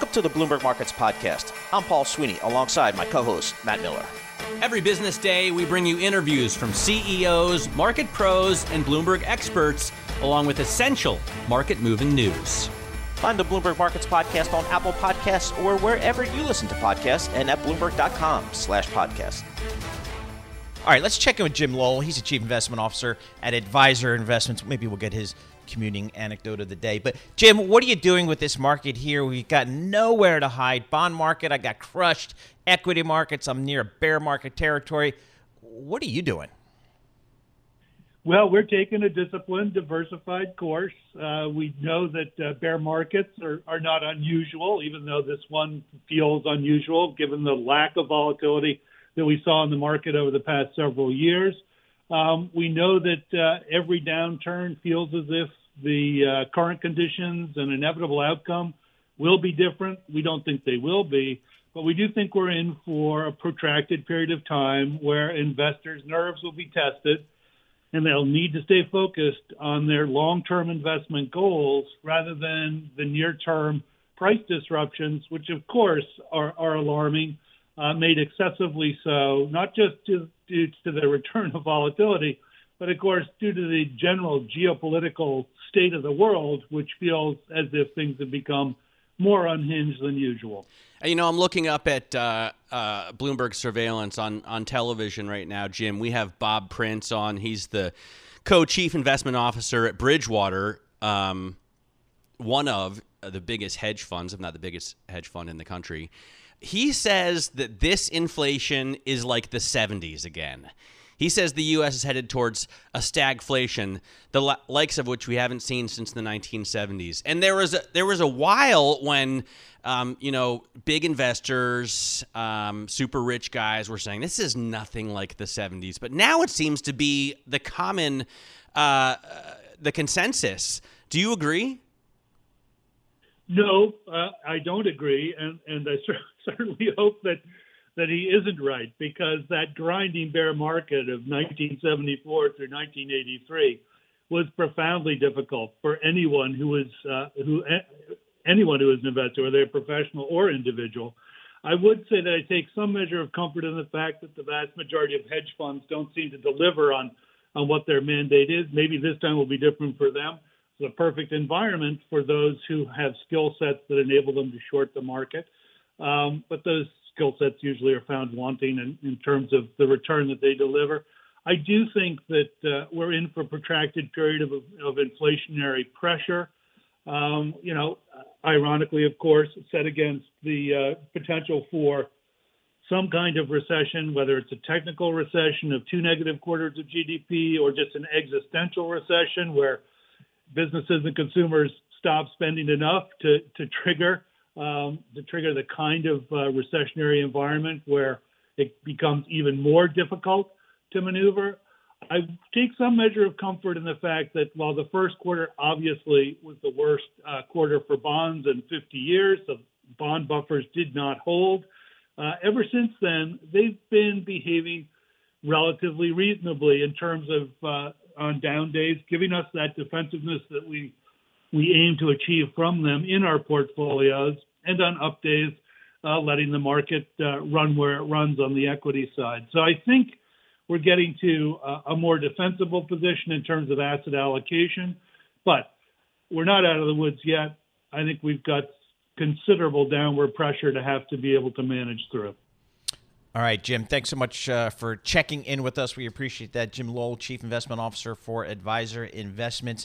Welcome to the Bloomberg Markets Podcast. I'm Paul Sweeney alongside my co host, Matt Miller. Every business day, we bring you interviews from CEOs, market pros, and Bloomberg experts, along with essential market moving news. Find the Bloomberg Markets Podcast on Apple Podcasts or wherever you listen to podcasts and at Bloomberg.com slash podcast. All right, let's check in with Jim Lowell. He's the Chief Investment Officer at Adviser Investments. Maybe we'll get his commuting anecdote of the day. But Jim, what are you doing with this market here? We've got nowhere to hide. Bond market, I got crushed. Equity markets, I'm near bear market territory. What are you doing? Well, we're taking a disciplined, diversified course. Uh, we know that uh, bear markets are, are not unusual, even though this one feels unusual given the lack of volatility that we saw in the market over the past several years. Um, we know that uh, every downturn feels as if the uh, current conditions and inevitable outcome will be different. We don't think they will be, but we do think we're in for a protracted period of time where investors' nerves will be tested and they'll need to stay focused on their long term investment goals rather than the near term price disruptions, which of course are, are alarming, uh, made excessively so, not just due to the return of volatility, but of course, due to the general geopolitical state of the world, which feels as if things have become more unhinged than usual. You know, I'm looking up at uh, uh, Bloomberg surveillance on, on television right now, Jim. We have Bob Prince on. He's the co chief investment officer at Bridgewater, um, one of the biggest hedge funds, if not the biggest hedge fund in the country. He says that this inflation is like the 70s again. He says the U.S. is headed towards a stagflation, the likes of which we haven't seen since the 1970s. And there was a, there was a while when, um, you know, big investors, um, super rich guys were saying this is nothing like the 70s. But now it seems to be the common, uh, the consensus. Do you agree? No, uh, I don't agree, and and I certainly hope that that he isn't right because that grinding bear market of 1974 through 1983 was profoundly difficult for anyone who was uh, who anyone who was an investor, whether professional or individual. I would say that I take some measure of comfort in the fact that the vast majority of hedge funds don't seem to deliver on on what their mandate is. Maybe this time will be different for them. A perfect environment for those who have skill sets that enable them to short the market. Um, but those skill sets usually are found wanting in, in, terms of the return that they deliver. I do think that uh, we're in for a protracted period of, of inflationary pressure. Um, you know, ironically, of course, set against the uh, potential for some kind of recession, whether it's a technical recession of two negative quarters of GDP or just an existential recession where businesses and consumers stop spending enough to, to trigger um, to trigger the kind of uh, recessionary environment where it becomes even more difficult to maneuver. I take some measure of comfort in the fact that while the first quarter obviously was the worst uh, quarter for bonds in 50 years, the bond buffers did not hold. Uh, ever since then, they've been behaving relatively reasonably in terms of uh, on down days, giving us that defensiveness that we we aim to achieve from them in our portfolios, and on up days, uh, letting the market uh, run where it runs on the equity side. So I think we're getting to a more defensible position in terms of asset allocation, but we're not out of the woods yet. I think we've got considerable downward pressure to have to be able to manage through. All right, Jim, thanks so much uh, for checking in with us. We appreciate that. Jim Lowell, Chief Investment Officer for Adviser Investments.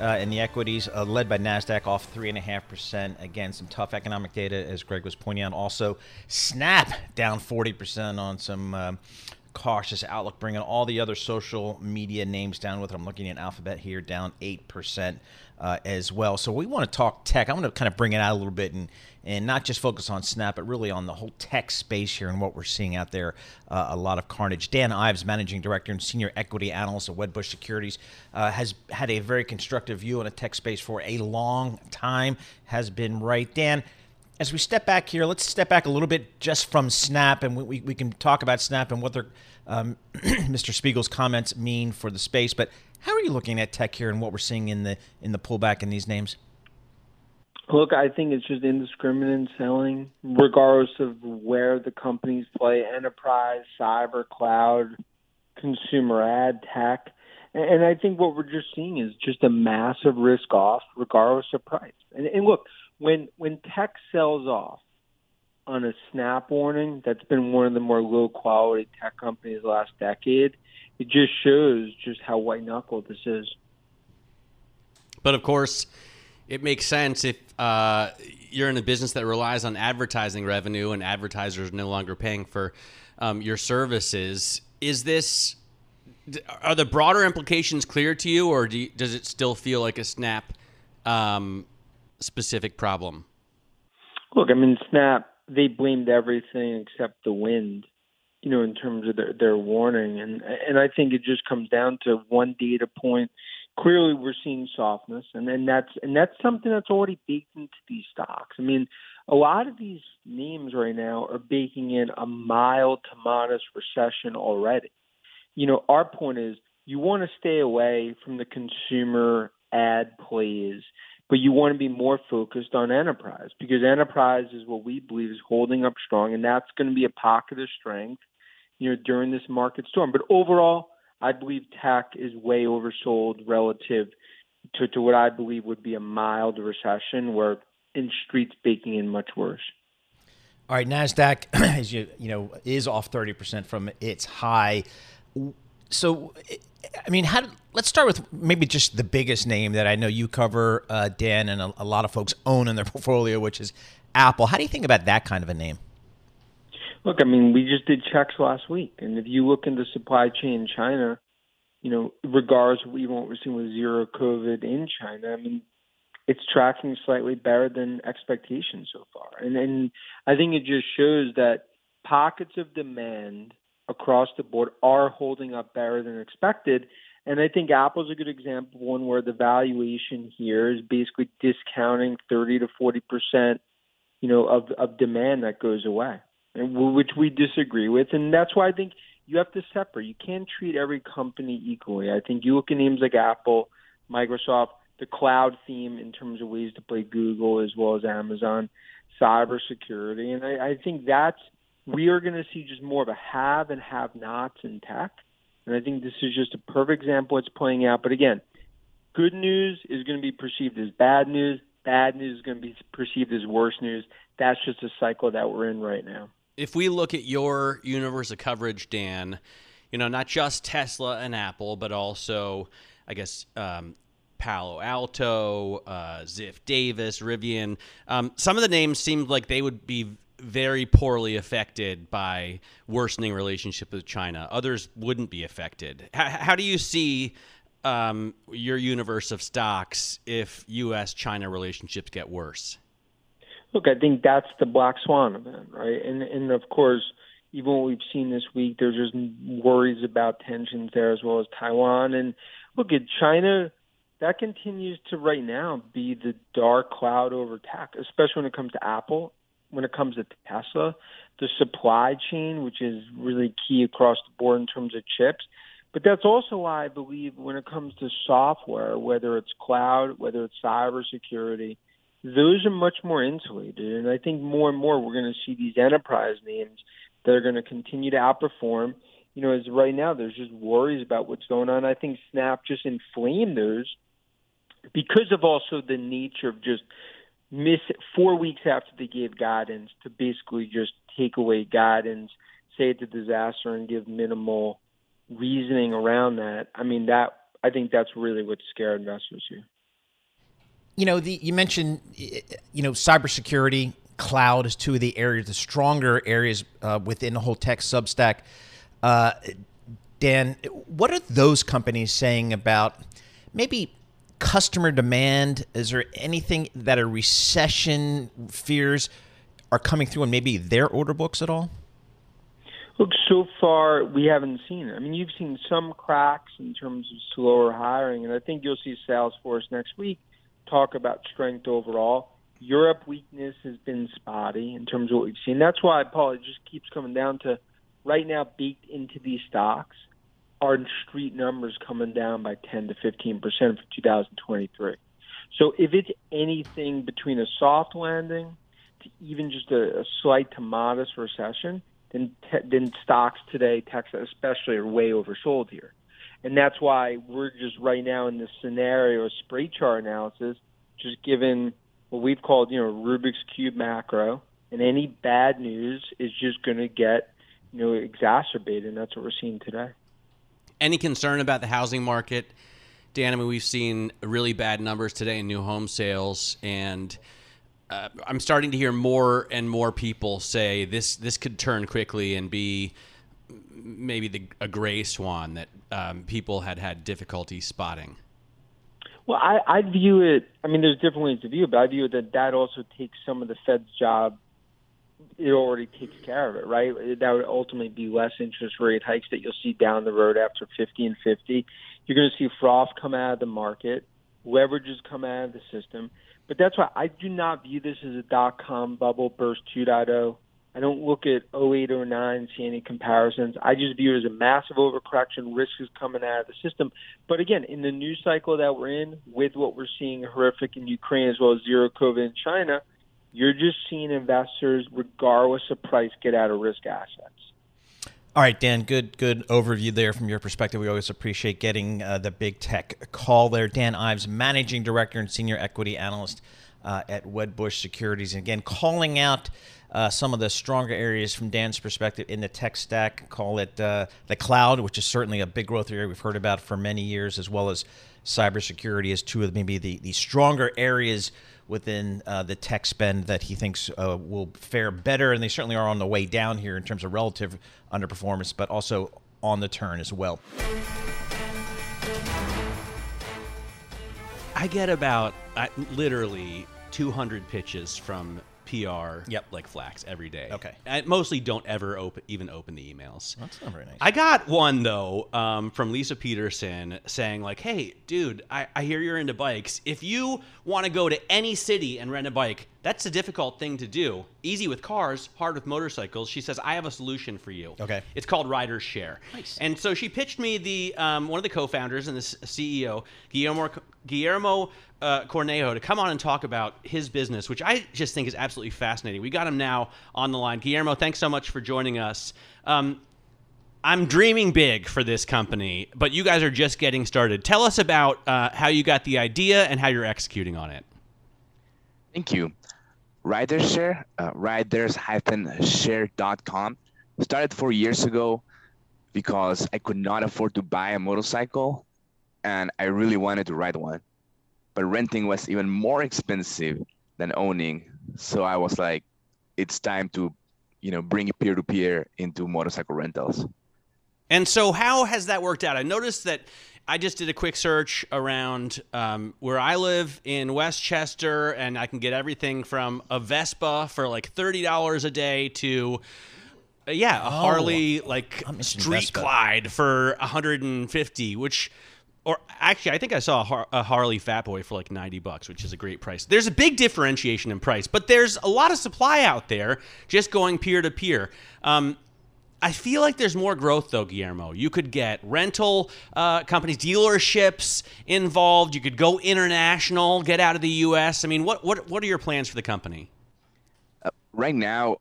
uh, in the equities, uh, led by NASDAQ off 3.5%. Again, some tough economic data, as Greg was pointing out. Also, Snap down 40% on some. Um, cautious outlook, bringing all the other social media names down with it. I'm looking at Alphabet here, down 8% uh, as well. So we want to talk tech. I want to kind of bring it out a little bit and, and not just focus on Snap, but really on the whole tech space here and what we're seeing out there. Uh, a lot of carnage. Dan Ives, Managing Director and Senior Equity Analyst at Wedbush Securities, uh, has had a very constructive view on a tech space for a long time, has been right. Dan, as we step back here, let's step back a little bit just from Snap, and we, we can talk about Snap and what their, um, Mr. Spiegel's comments mean for the space. But how are you looking at tech here and what we're seeing in the in the pullback in these names? Look, I think it's just indiscriminate selling, regardless of where the companies play: enterprise, cyber, cloud, consumer ad, tech. And I think what we're just seeing is just a massive risk off, regardless of price. And, and look, when when tech sells off on a snap warning, that's been one of the more low quality tech companies last decade. It just shows just how white knuckled this is. But of course, it makes sense if uh, you're in a business that relies on advertising revenue and advertisers no longer paying for um, your services. Is this are the broader implications clear to you, or do you, does it still feel like a snap um, specific problem? Look, I mean, Snap, they blamed everything except the wind, you know, in terms of their, their warning. And, and I think it just comes down to one data point. Clearly, we're seeing softness, and then that's and that's something that's already baked into these stocks. I mean, a lot of these names right now are baking in a mild to modest recession already. You know, our point is you want to stay away from the consumer ad plays but you want to be more focused on enterprise because enterprise is what we believe is holding up strong, and that's going to be a pocket of strength, you know, during this market storm. But overall, I believe tech is way oversold relative to, to what I believe would be a mild recession, where in streets baking in much worse. All right, Nasdaq, as you you know, is off thirty percent from its high. So I mean, how? let's start with maybe just the biggest name that I know you cover, uh, Dan, and a, a, lot of folks own in their portfolio, which is Apple. How do you think about that kind of a name? Look, I mean, we just did checks last week, and if you look into supply chain in China, you know, regardless of what we're seeing with zero COVID in China, I mean, it's tracking slightly better than expectations so far, and and I think it just shows that pockets of demand across the board are holding up better than expected. And I think Apple's a good example one where the valuation here is basically discounting 30 to 40 percent, you know, of of demand that goes away, which we disagree with. And that's why I think you have to separate. You can't treat every company equally. I think you look at names like Apple, Microsoft, the cloud theme in terms of ways to play Google as well as Amazon, cybersecurity, and I, I think that's we are going to see just more of a have and have nots in tech. And I think this is just a perfect example it's playing out. But again, good news is going to be perceived as bad news. Bad news is going to be perceived as worse news. That's just a cycle that we're in right now. If we look at your universe of coverage, Dan, you know, not just Tesla and Apple, but also, I guess, um, Palo Alto, uh, Ziff Davis, Rivian. Um, some of the names seemed like they would be very poorly affected by worsening relationship with China. Others wouldn't be affected. How, how do you see um, your universe of stocks if U.S.-China relationships get worse? Look, I think that's the black swan event, right? And and of course, even what we've seen this week, there's just worries about tensions there as well as Taiwan. And look at China that continues to right now be the dark cloud over tech, especially when it comes to Apple when it comes to Tesla, the supply chain, which is really key across the board in terms of chips. But that's also why I believe when it comes to software, whether it's cloud, whether it's cybersecurity, those are much more insulated. And I think more and more we're going to see these enterprise names that are going to continue to outperform. You know, as right now there's just worries about what's going on. I think Snap just inflamed those because of also the nature of just miss four weeks after they gave guidance to basically just take away guidance, say it's a disaster, and give minimal reasoning around that. I mean, that I think that's really what scared investors here. You know, the, you mentioned, you know, cybersecurity, cloud is two of the areas, the stronger areas uh, within the whole tech substack. Uh, Dan, what are those companies saying about maybe customer demand? Is there anything that a recession fears are coming through and maybe their order books at all? Look, so far we haven't seen it. I mean, you've seen some cracks in terms of slower hiring, and I think you'll see Salesforce next week talk about strength overall. Europe weakness has been spotty in terms of what we've seen. That's why, Paul, it just keeps coming down to right now baked into these stocks are street numbers coming down by 10 to 15 percent for 2023. So if it's anything between a soft landing to even just a, a slight to modest recession, then te- then stocks today, Texas especially, are way oversold here, and that's why we're just right now in this scenario of spray chart analysis, just given what we've called you know Rubik's cube macro, and any bad news is just going to get you know exacerbated, and that's what we're seeing today. Any concern about the housing market? Dan, I mean, we've seen really bad numbers today in new home sales, and uh, I'm starting to hear more and more people say this this could turn quickly and be maybe the, a gray swan that um, people had had difficulty spotting. Well, I, I view it. I mean, there's different ways to view it, but I view it that that also takes some of the Fed's job it already takes care of it, right? That would ultimately be less interest rate hikes that you'll see down the road after 50 and 50. You're going to see froth come out of the market, leverages come out of the system. But that's why I do not view this as a dot com bubble burst 2.0. I don't look at 08 or 09 and see any comparisons. I just view it as a massive overcorrection. Risk is coming out of the system. But again, in the news cycle that we're in, with what we're seeing horrific in Ukraine as well as zero COVID in China – you're just seeing investors, regardless of price, get out of risk assets. All right, Dan, good good overview there from your perspective. We always appreciate getting uh, the big tech call there. Dan Ives, Managing Director and Senior Equity Analyst uh, at Wedbush Securities. And again, calling out uh, some of the stronger areas from Dan's perspective in the tech stack. Call it uh, the cloud, which is certainly a big growth area we've heard about for many years, as well as cybersecurity as two of maybe the, the stronger areas within uh, the tech spend that he thinks uh, will fare better, and they certainly are on the way down here in terms of relative underperformance, but also on the turn as well. I get about uh, literally 200 pitches from PR yep. like Flacks every day. Okay. I mostly don't ever open even open the emails. That's not very nice. I got one though um, from Lisa Peterson saying like, "Hey, dude, I, I hear you're into bikes. If you want to go to any city and rent a bike, That's a difficult thing to do. Easy with cars, hard with motorcycles. She says, "I have a solution for you." Okay. It's called Riders Share. Nice. And so she pitched me the um, one of the co-founders and the CEO, Guillermo Guillermo uh, Cornejo, to come on and talk about his business, which I just think is absolutely fascinating. We got him now on the line. Guillermo, thanks so much for joining us. Um, I'm dreaming big for this company, but you guys are just getting started. Tell us about uh, how you got the idea and how you're executing on it. Thank you. Riders Share, uh, riders-share.com, started four years ago because I could not afford to buy a motorcycle and I really wanted to ride one. But renting was even more expensive than owning. So I was like, it's time to, you know, bring peer to peer into motorcycle rentals. And so, how has that worked out? I noticed that I just did a quick search around um, where I live in Westchester, and I can get everything from a Vespa for like thirty dollars a day to, uh, yeah, a Harley like I'm Street Vespa. Clyde for hundred and fifty, which. Or actually, I think I saw a, Har- a Harley Fat Boy for like ninety bucks, which is a great price. There's a big differentiation in price, but there's a lot of supply out there just going peer to peer. I feel like there's more growth though, Guillermo. You could get rental uh, companies, dealerships involved. You could go international, get out of the U.S. I mean, what what what are your plans for the company? right now,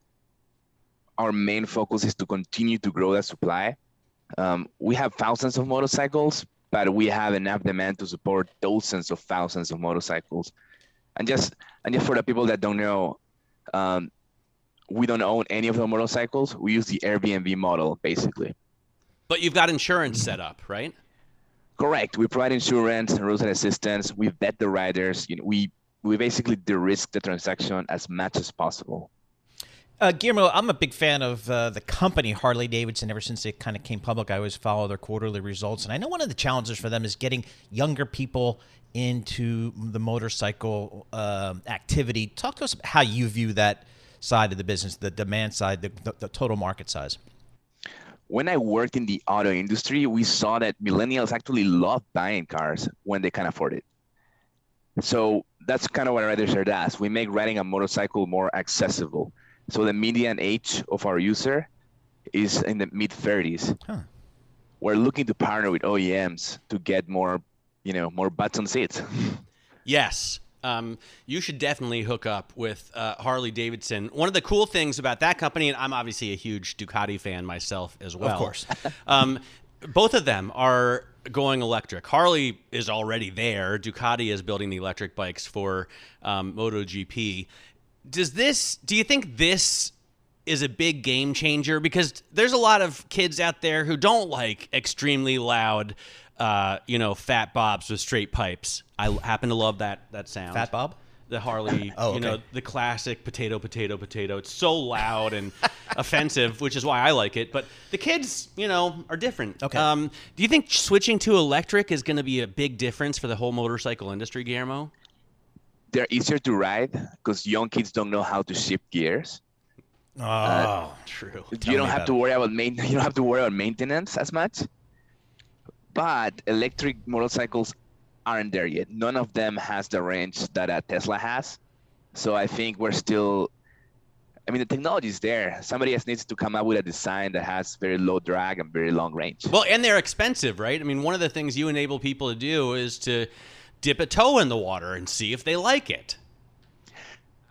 our main focus is to continue to grow that supply. Um, we have thousands of motorcycles, but we have enough demand to support dozens of thousands of motorcycles. And just and just for the people that don't know, um, we don't own any of the motorcycles. We use the Airbnb model, basically. But you've got insurance set up, right? Correct. We provide insurance, and roadside assistance. We vet the riders. You know, we we basically de-risk the transaction as much as possible. Uh, Guillermo, I'm a big fan of uh, the company Harley Davidson. Ever since it kind of came public, I always follow their quarterly results, and I know one of the challenges for them is getting younger people into the motorcycle um activity. Talk to us about how you view that side of the business, the demand side, the, the, the total market size. when I worked in the auto industry, we saw that millennials actually love buying cars when they can afford it. So that's kind of what Riders Share does. We make riding a motorcycle more accessible. So the median age of our user is in the mid 30s. Huh. We're looking to partner with OEMs to get more, you know, more butts on seats. Yes. Um, you should definitely hook up with uh, Harley Davidson. One of the cool things about that company, and I'm obviously a huge Ducati fan myself as well. Of course. um, both of them are going electric. Harley is already there. Ducati is building the electric bikes for um, MotoGP. Does this? Do you think this is a big game changer? Because there's a lot of kids out there who don't like extremely loud, uh, you know, fat bobs with straight pipes. I happen to love that that sound. Fat Bob? The Harley, Oh, you know, okay. the classic potato, potato, potato. It's so loud and offensive, which is why I like it. But the kids, you know, are different. Okay. Um, do you think switching to electric is going to be a big difference for the whole motorcycle industry, Guillermo? They're easier to ride because young kids don't know how to shift gears. Oh, True. Tell you don't have to worry about main, you don't have to worry about maintenance as much. But electric motorcycles aren't there yet. None of them has the range that a Tesla has. So I think we're still I mean the technology is there. Somebody else needs to come up with a design that has very low drag and very long range. Well, and they're expensive, right? I mean, one of the things you enable people to do is to dip a toe in the water and see if they like it.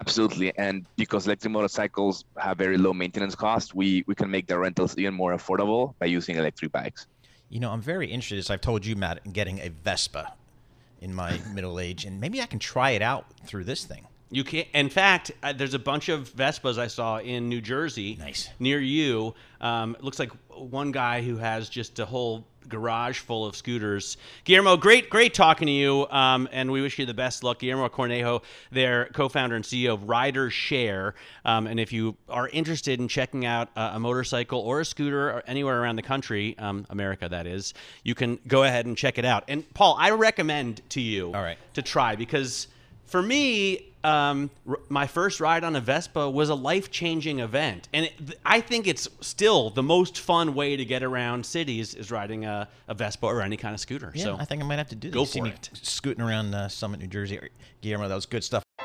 Absolutely. And because electric motorcycles have very low maintenance costs, we, we can make the rentals even more affordable by using electric bikes. You know, I'm very interested, as I've told you, Matt, in getting a Vespa in my middle age, and maybe I can try it out through this thing. You can. In fact, uh, there's a bunch of Vespas I saw in New Jersey, Nice. near you. Um, it looks like one guy who has just a whole garage full of scooters. Guillermo, great, great talking to you, um, and we wish you the best luck. Guillermo Cornejo, their co-founder and CEO of Riders Share. Um, and if you are interested in checking out a, a motorcycle or a scooter or anywhere around the country, um, America that is, you can go ahead and check it out. And Paul, I recommend to you All right. to try because for me, um, r- my first ride on a Vespa was a life changing event. And it, th- I think it's still the most fun way to get around cities is riding a, a Vespa or any kind of scooter. Yeah, so I think I might have to do this. Go See for me it. Scooting around uh, Summit, New Jersey. Guillermo, that was good stuff.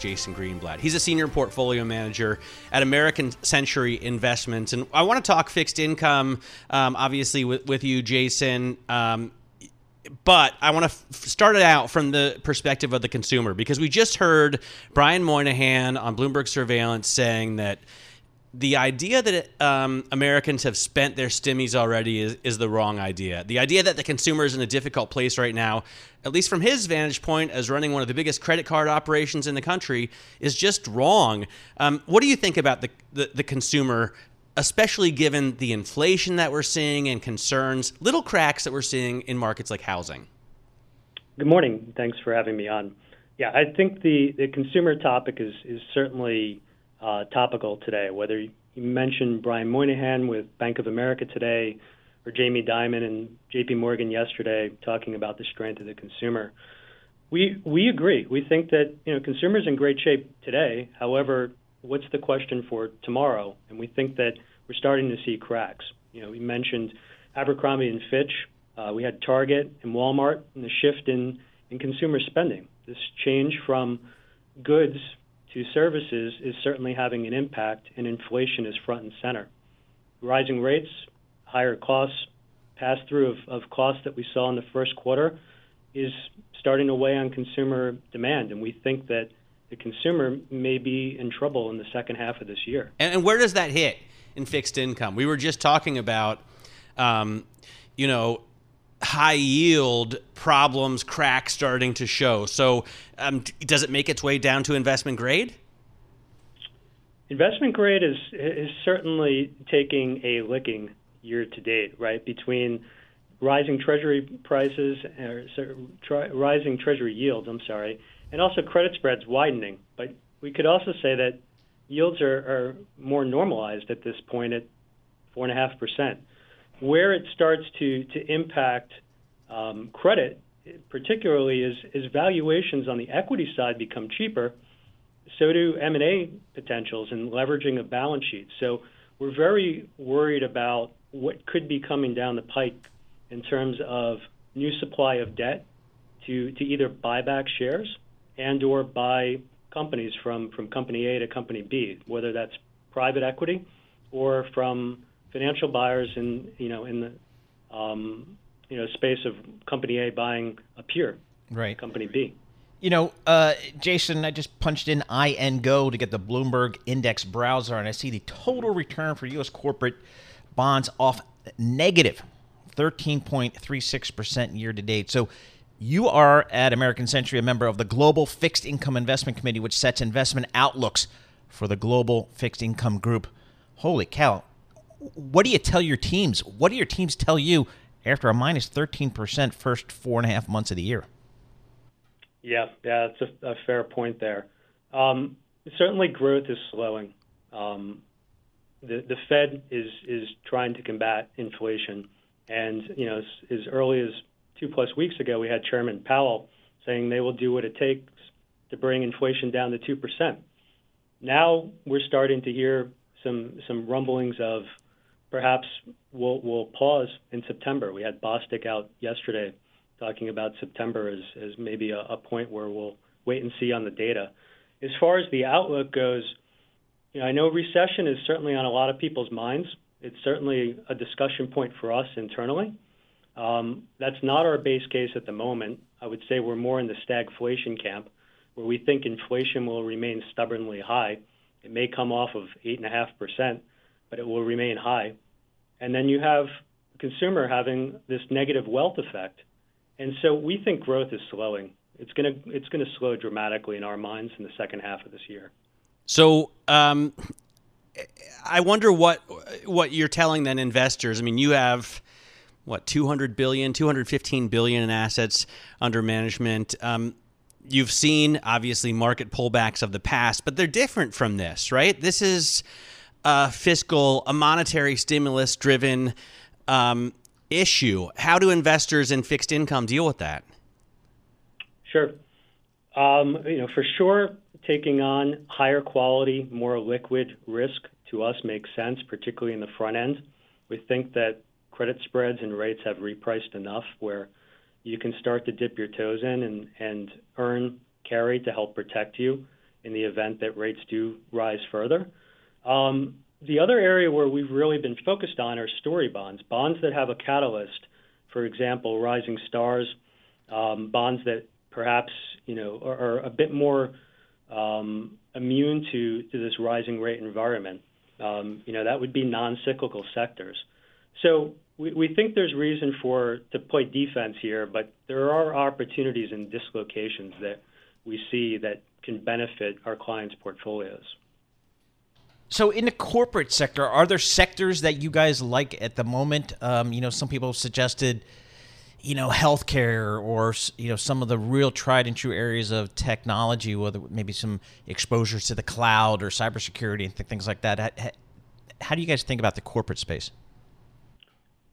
Jason Greenblath. He's a senior portfolio manager at American Century Investments. And I want to talk fixed income, um, obviously, with, with you, Jason. Um, but I want to f- start it out from the perspective of the consumer because we just heard Brian Moynihan on Bloomberg Surveillance saying that the idea that um, Americans have spent their stimmies already is, is the wrong idea. The idea that the consumer is in a difficult place right now, at least from his vantage point as running one of the biggest credit card operations in the country, is just wrong. Um, what do you think about the, the, the consumer, especially given the inflation that we're seeing and concerns, little cracks that we're seeing in markets like housing? Good morning. Thanks for having me on. Yeah, I think the, the consumer topic is, is certainly uh, topical today. Whether you mentioned Brian Moynihan with Bank of America today, or Jamie Dimon and J.P. Morgan yesterday talking about the strength of the consumer, we we agree. We think that you know consumers in great shape today. However, what's the question for tomorrow? And we think that we're starting to see cracks. You know, we mentioned Abercrombie and Fitch. Uh, we had Target and Walmart, and the shift in in consumer spending. This change from goods to services is certainly having an impact, and inflation is front and center. Rising rates, higher costs, pass through of, costs that we saw in the first quarter is starting to weigh on consumer demand, and we think that the consumer may be in trouble in the second half of this year. And, and where does that hit in fixed income? We were just talking about, um, you know, high yield problems, cracks starting to show. So, um, does it make its way down to investment grade? Investment grade is is certainly taking a licking year to date, right? Between rising treasury prices, or tri- rising treasury yields, I'm sorry, and also credit spreads widening. But we could also say that yields are, are more normalized at this point at four and a half percent. Where it starts to to impact um, credit, particularly, is is valuations on the equity side become cheaper. So do M&A potentials and leveraging of balance sheets. So we're very worried about what could be coming down the pike in terms of new supply of debt to to either buy back shares and or buy companies from from company A to company B, whether that's private equity or from financial buyers in you know in the um, you know space of company A buying a peer, right? Company B. You know, uh, Jason, I just punched in INGO to get the Bloomberg Index browser, and I see the total return for U.S. corporate bonds off negative 13.36% year to date. So you are at American Century a member of the Global Fixed Income Investment Committee, which sets investment outlooks for the global fixed income group. Holy cow. What do you tell your teams? What do your teams tell you after a minus 13% first four and a half months of the year? Yeah, yeah, that's a, a fair point there. Um, certainly, growth is slowing. Um, the the Fed is is trying to combat inflation, and you know as, as early as two plus weeks ago, we had Chairman Powell saying they will do what it takes to bring inflation down to 2%. Now we're starting to hear some some rumblings of perhaps we'll, we'll pause in September. We had Bostic out yesterday talking about September as, as maybe a, a point where we'll wait and see on the data. As far as the outlook goes, you know, I know recession is certainly on a lot of people's minds. It's certainly a discussion point for us internally. Um, that's not our base case at the moment. I would say we're more in the stagflation camp, where we think inflation will remain stubbornly high. It may come off of 8.5%, but it will remain high. And then you have the consumer having this negative wealth effect. And so we think growth is slowing. It's going to it's going to slow dramatically in our minds in the second half of this year. So um, I wonder what what you're telling then investors. I mean, you have what 200 billion, 215 billion in assets under management. Um, you've seen obviously market pullbacks of the past, but they're different from this, right? This is a fiscal, a monetary stimulus driven um, issue. How do investors in fixed income deal with that? Sure. Um, you know, for sure, taking on higher quality, more liquid risk to us makes sense, particularly in the front end. We think that credit spreads and rates have repriced enough where you can start to dip your toes in and, and earn carry to help protect you in the event that rates do rise further. Um, the other area where we've really been focused on are story bonds, bonds that have a catalyst. For example, rising stars, um, bonds that perhaps you know are, are a bit more um, immune to, to this rising rate environment. Um, you know that would be non-cyclical sectors. So we, we think there's reason for to play defense here, but there are opportunities and dislocations that we see that can benefit our clients' portfolios. So, in the corporate sector, are there sectors that you guys like at the moment? Um, you know, some people have suggested, you know, healthcare or you know some of the real tried and true areas of technology, whether maybe some exposures to the cloud or cybersecurity and th- things like that. How do you guys think about the corporate space?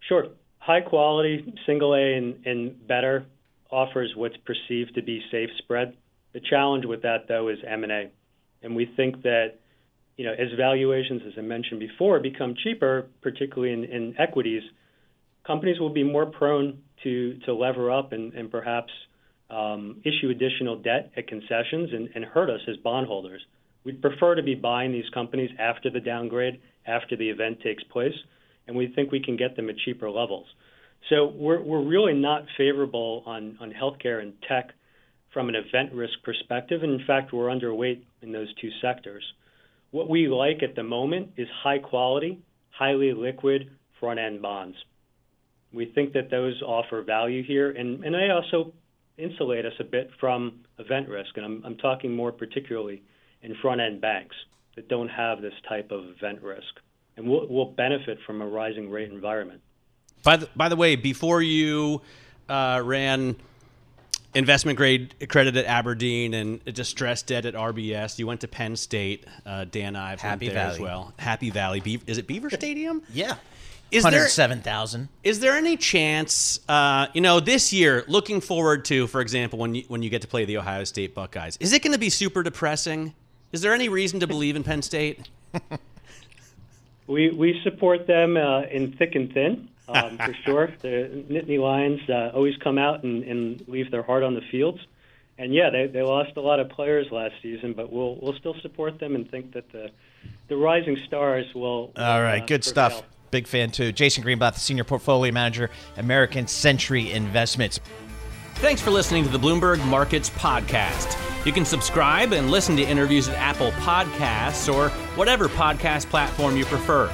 Sure, high quality, single A and, and better offers what's perceived to be safe spread. The challenge with that, though, is M&A, and we think that you know, as valuations, as I mentioned before, become cheaper, particularly in, in equities, companies will be more prone to, to lever up and, and perhaps um, issue additional debt at concessions and, and hurt us as bondholders. We'd prefer to be buying these companies after the downgrade, after the event takes place, and we think we can get them at cheaper levels. So we're, we're really not favorable on, on healthcare and tech from an event risk perspective. And in fact, we're underweight in those two sectors. What we like at the moment is high quality, highly liquid front end bonds. We think that those offer value here, and, and they also insulate us a bit from event risk. And I'm, I'm talking more particularly in front end banks that don't have this type of event risk and will, will benefit from a rising rate environment. By the, by the way, before you uh, ran investment grade credit at Aberdeen and distressed debt at RBS. You went to Penn State. Uh, Dan Ives Happy went there Valley. as well. Happy Valley. Be- is it Beaver Stadium? Yeah. Is there 107,000. is there any chance, uh, you know, this year, looking forward to, for example, when you, when you get to play the Ohio State Buckeyes, is it going to be super depressing? Is there any reason to believe in Penn State? We we support them uh, in thick and thin, um, for sure. The Nittany Lions uh, always come out and, and leave their heart on the fields. And yeah, they, they lost a lot of players last season, but we'll we'll still support them and think that the the rising stars will. All right, uh, good prevail. stuff. Big fan too. Jason Greenblath, the senior portfolio manager, American Century Investments. Thanks for listening to the Bloomberg Markets Podcast. You can subscribe and listen to interviews at Apple Podcasts or whatever podcast platform you prefer.